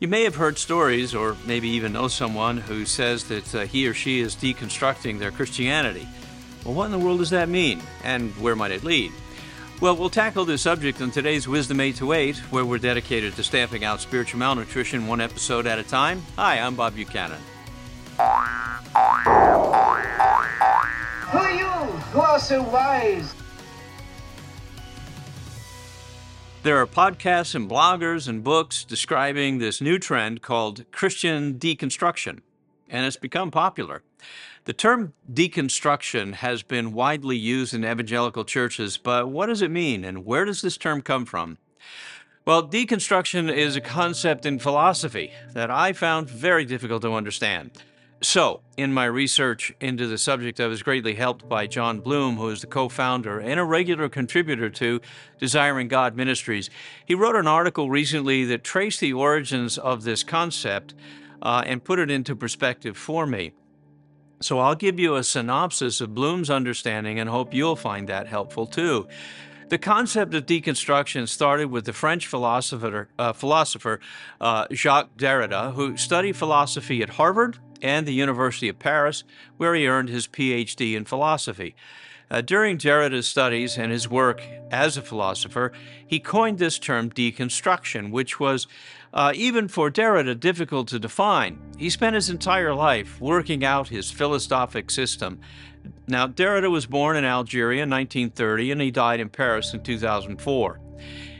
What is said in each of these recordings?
You may have heard stories, or maybe even know someone who says that uh, he or she is deconstructing their Christianity. Well, what in the world does that mean, and where might it lead? Well, we'll tackle this subject in today's Wisdom 8 to 8, where we're dedicated to stamping out spiritual malnutrition one episode at a time. Hi, I'm Bob Buchanan. Who are you who are so wise? There are podcasts and bloggers and books describing this new trend called Christian deconstruction, and it's become popular. The term deconstruction has been widely used in evangelical churches, but what does it mean and where does this term come from? Well, deconstruction is a concept in philosophy that I found very difficult to understand. So, in my research into the subject, I was greatly helped by Jon Bloom, who is the co founder and a regular contributor to Desiring God Ministries. He wrote an article recently that traced the origins of this concept uh, and put it into perspective for me. So, I'll give you a synopsis of Bloom's understanding and hope you'll find that helpful too. The concept of deconstruction started with the French philosopher, uh, philosopher uh, Jacques Derrida, who studied philosophy at Harvard and the University of Paris, where he earned his PhD in philosophy. Uh, during Derrida's studies and his work as a philosopher, he coined this term deconstruction, which was, uh, even for Derrida, difficult to define. He spent his entire life working out his philosophic system. Now, Derrida was born in Algeria in 1930 and he died in Paris in 2004.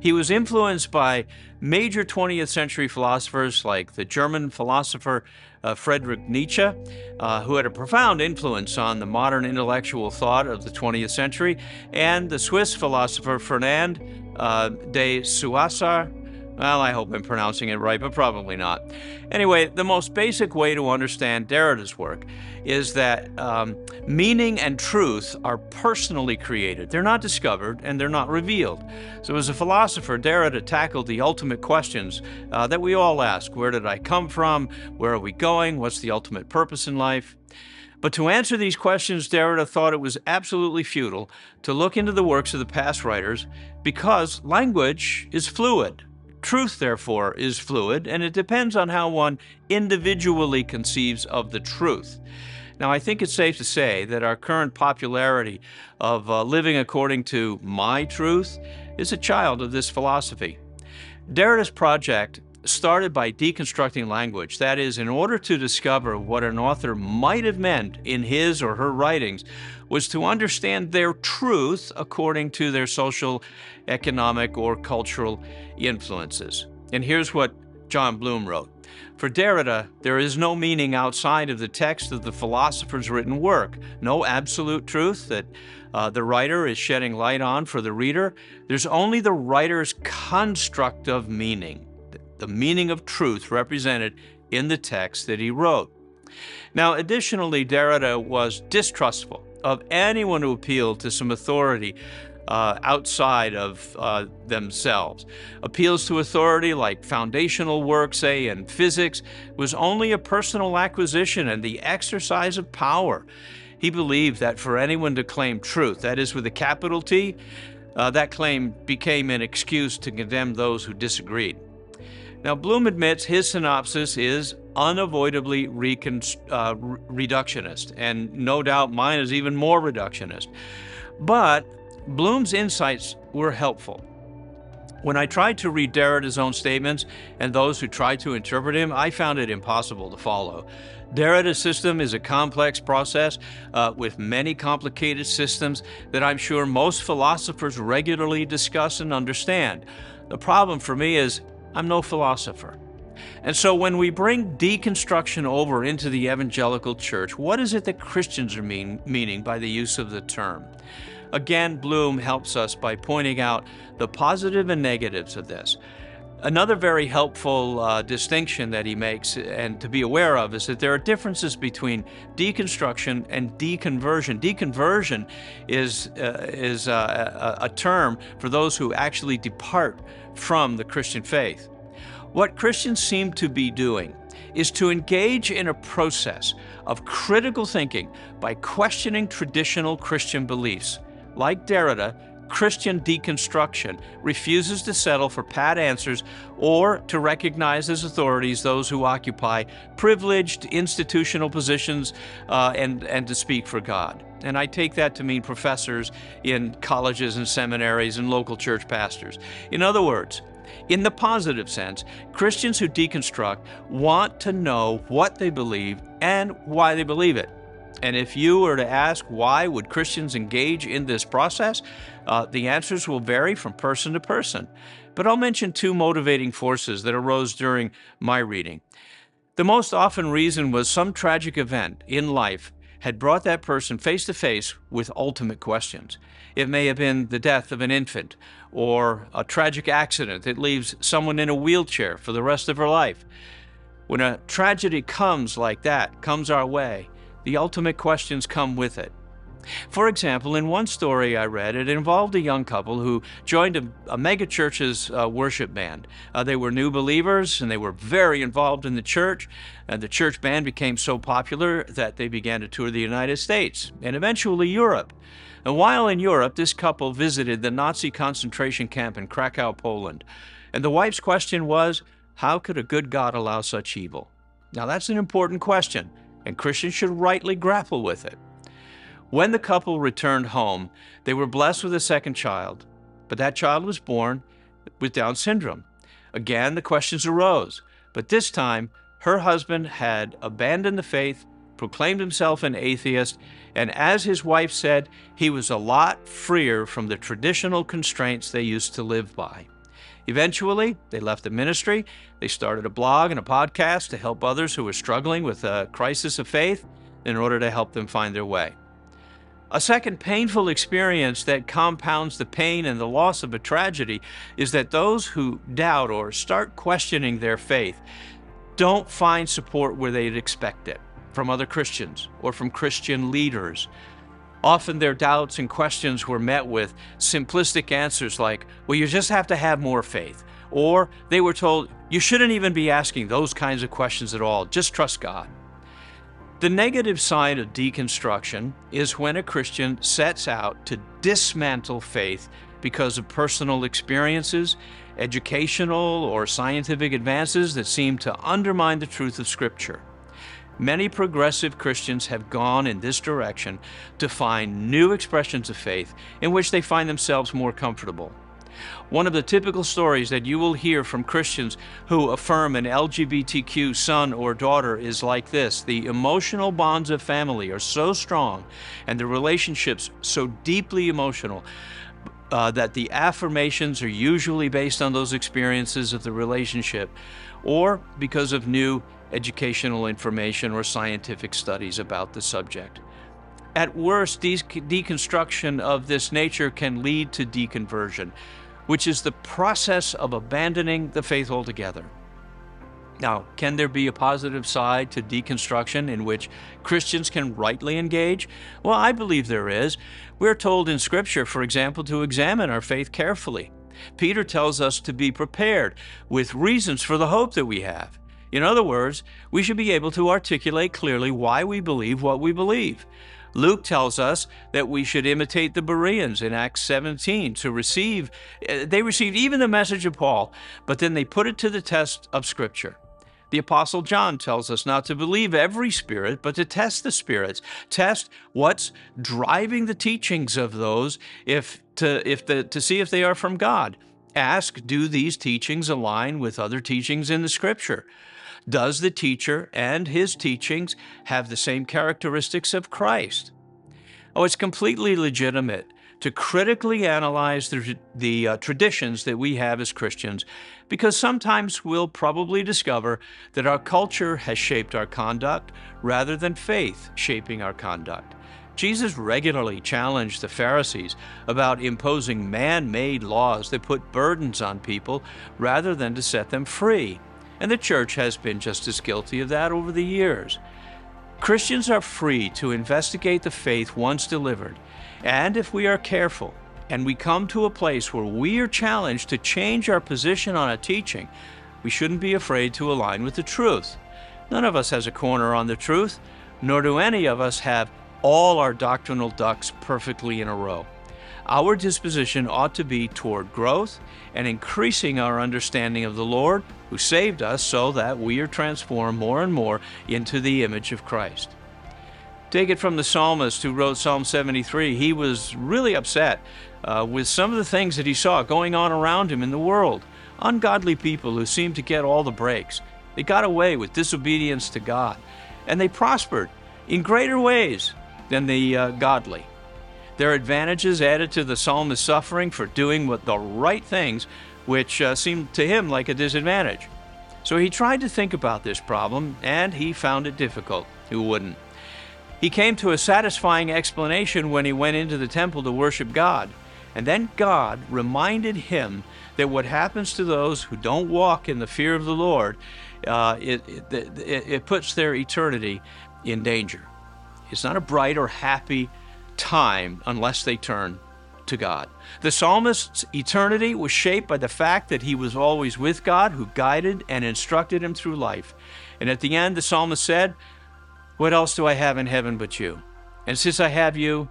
He was influenced by major 20th century philosophers like the German philosopher uh, Friedrich Nietzsche, uh, who had a profound influence on the modern intellectual thought of the 20th century, and the Swiss philosopher Fernand uh, de Saussure, well, I hope I'm pronouncing it right, but probably not. Anyway, the most basic way to understand Derrida's work is that um, meaning and truth are personally created. They're not discovered and they're not revealed. So, as a philosopher, Derrida tackled the ultimate questions uh, that we all ask Where did I come from? Where are we going? What's the ultimate purpose in life? But to answer these questions, Derrida thought it was absolutely futile to look into the works of the past writers because language is fluid. Truth, therefore, is fluid, and it depends on how one individually conceives of the truth. Now, I think it's safe to say that our current popularity of uh, living according to my truth is a child of this philosophy. Derrida's project started by deconstructing language. That is, in order to discover what an author might have meant in his or her writings, was to understand their truth according to their social, economic, or cultural influences. And here's what Jon Bloom wrote For Derrida, there is no meaning outside of the text of the philosopher's written work, no absolute truth that uh, the writer is shedding light on for the reader. There's only the writer's construct of meaning the meaning of truth represented in the text that he wrote. Now, additionally, Derrida was distrustful of anyone who appealed to some authority uh, outside of uh, themselves. Appeals to authority, like foundational work, say, in physics, was only a personal acquisition and the exercise of power. He believed that for anyone to claim truth, that is with a capital T, uh, that claim became an excuse to condemn those who disagreed. Now, Bloom admits his synopsis is unavoidably recon- uh, reductionist, and no doubt mine is even more reductionist. But Bloom's insights were helpful. When I tried to read Derrida's own statements and those who tried to interpret him, I found it impossible to follow. Derrida's system is a complex process uh, with many complicated systems that I'm sure most philosophers regularly discuss and understand. The problem for me is I'm no philosopher. And so when we bring deconstruction over into the evangelical church, what is it that Christians are mean, meaning by the use of the term? Again, Bloom helps us by pointing out the positive and negatives of this. Another very helpful uh, distinction that he makes and to be aware of is that there are differences between deconstruction and deconversion. Deconversion is, uh, is uh, a, a term for those who actually depart from the Christian faith. What Christians seem to be doing is to engage in a process of critical thinking by questioning traditional Christian beliefs. Like Derrida, Christian deconstruction refuses to settle for pat answers or to recognize as authorities those who occupy privileged institutional positions uh, and, and to speak for God. And I take that to mean professors in colleges and seminaries and local church pastors. In other words, in the positive sense, Christians who deconstruct want to know what they believe and why they believe it. And if you were to ask why would Christians engage in this process, uh, the answers will vary from person to person. But I'll mention two motivating forces that arose during my reading. The most often reason was some tragic event in life had brought that person face to face with ultimate questions. It may have been the death of an infant or a tragic accident that leaves someone in a wheelchair for the rest of her life. When a tragedy comes like that, comes our way, the ultimate questions come with it. For example, in one story I read, it involved a young couple who joined a, a megachurch's uh, worship band. Uh, they were new believers and they were very involved in the church. And the church band became so popular that they began to tour the United States and eventually Europe. And while in Europe, this couple visited the Nazi concentration camp in Krakow, Poland. And the wife's question was, How could a good God allow such evil? Now, that's an important question, and Christians should rightly grapple with it. When the couple returned home, they were blessed with a second child, but that child was born with Down syndrome. Again, the questions arose, but this time her husband had abandoned the faith, proclaimed himself an atheist, and as his wife said, he was a lot freer from the traditional constraints they used to live by. Eventually, they left the ministry. They started a blog and a podcast to help others who were struggling with a crisis of faith in order to help them find their way. A second painful experience that compounds the pain and the loss of a tragedy is that those who doubt or start questioning their faith don't find support where they'd expect it from other Christians or from Christian leaders. Often their doubts and questions were met with simplistic answers like, well, you just have to have more faith. Or they were told, you shouldn't even be asking those kinds of questions at all, just trust God. The negative side of deconstruction is when a Christian sets out to dismantle faith because of personal experiences, educational or scientific advances that seem to undermine the truth of Scripture. Many progressive Christians have gone in this direction to find new expressions of faith in which they find themselves more comfortable. One of the typical stories that you will hear from Christians who affirm an LGBTQ son or daughter is like this The emotional bonds of family are so strong and the relationships so deeply emotional. Uh, that the affirmations are usually based on those experiences of the relationship or because of new educational information or scientific studies about the subject. At worst, deconstruction of this nature can lead to deconversion, which is the process of abandoning the faith altogether. Now, can there be a positive side to deconstruction in which Christians can rightly engage? Well, I believe there is. We're told in Scripture, for example, to examine our faith carefully. Peter tells us to be prepared with reasons for the hope that we have. In other words, we should be able to articulate clearly why we believe what we believe. Luke tells us that we should imitate the Bereans in Acts 17 to receive, eh, they received even the message of Paul, but then they put it to the test of Scripture. The Apostle John tells us not to believe every spirit, but to test the spirits. Test what's driving the teachings of those if to, if the, to see if they are from God. Ask, do these teachings align with other teachings in the Scripture? Does the teacher and his teachings have the same characteristics of Christ? Oh, it's completely legitimate to critically analyze the, the uh, traditions that we have as Christians because sometimes we'll probably discover that our culture has shaped our conduct rather than faith shaping our conduct. Jesus regularly challenged the Pharisees about imposing man made laws that put burdens on people rather than to set them free and the church has been just as guilty of that over the years. Christians are free to investigate the faith once delivered, and if we are careful and we come to a place where we are challenged to change our position on a teaching, we shouldn't be afraid to align with the truth. None of us has a corner on the truth, nor do any of us have all our doctrinal ducks perfectly in a row. Our disposition ought to be toward growth and increasing our understanding of the Lord who saved us so that we are transformed more and more into the image of Christ. Take it from the psalmist who wrote Psalm 73. He was really upset uh, with some of the things that he saw going on around him in the world. Ungodly people who seemed to get all the breaks. They got away with disobedience to God, and they prospered in greater ways than the uh, godly. Their advantages added to the psalmist's suffering for doing what the right things, which uh, seemed to him like a disadvantage. So he tried to think about this problem, and he found it difficult. Who wouldn't? He came to a satisfying explanation when he went into the temple to worship God. And then God reminded him that what happens to those who don't walk in the fear of the Lord, uh, it, it, it puts their eternity in danger. It's not a bright or happy time unless they turn to God. The psalmist's eternity was shaped by the fact that he was always with God, who guided and instructed him through life. And at the end, the psalmist said, what else do I have in heaven but you? And since I have you,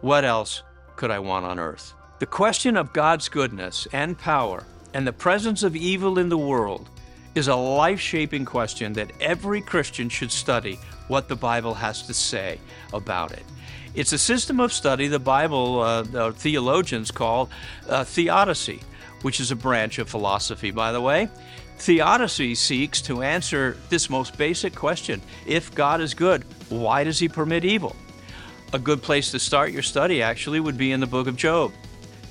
what else could I want on earth? The question of God's goodness and power and the presence of evil in the world is a life shaping question that every Christian should study what the Bible has to say about it. It's a system of study the Bible uh, theologians call uh, theodicy, which is a branch of philosophy, by the way. Theodicy seeks to answer this most basic question If God is good, why does he permit evil? A good place to start your study actually would be in the book of Job.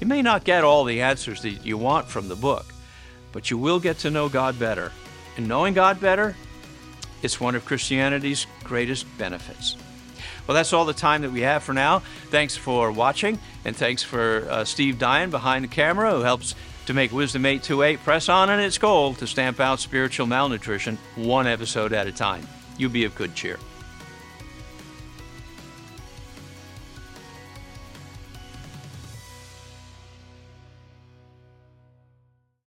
You may not get all the answers that you want from the book, but you will get to know God better. And knowing God better, it's one of Christianity's greatest benefits. Well, that's all the time that we have for now. Thanks for watching, and thanks for uh, Steve Dyan behind the camera who helps to make Wisdom 828 press on in its goal to stamp out spiritual malnutrition one episode at a time. You be of good cheer.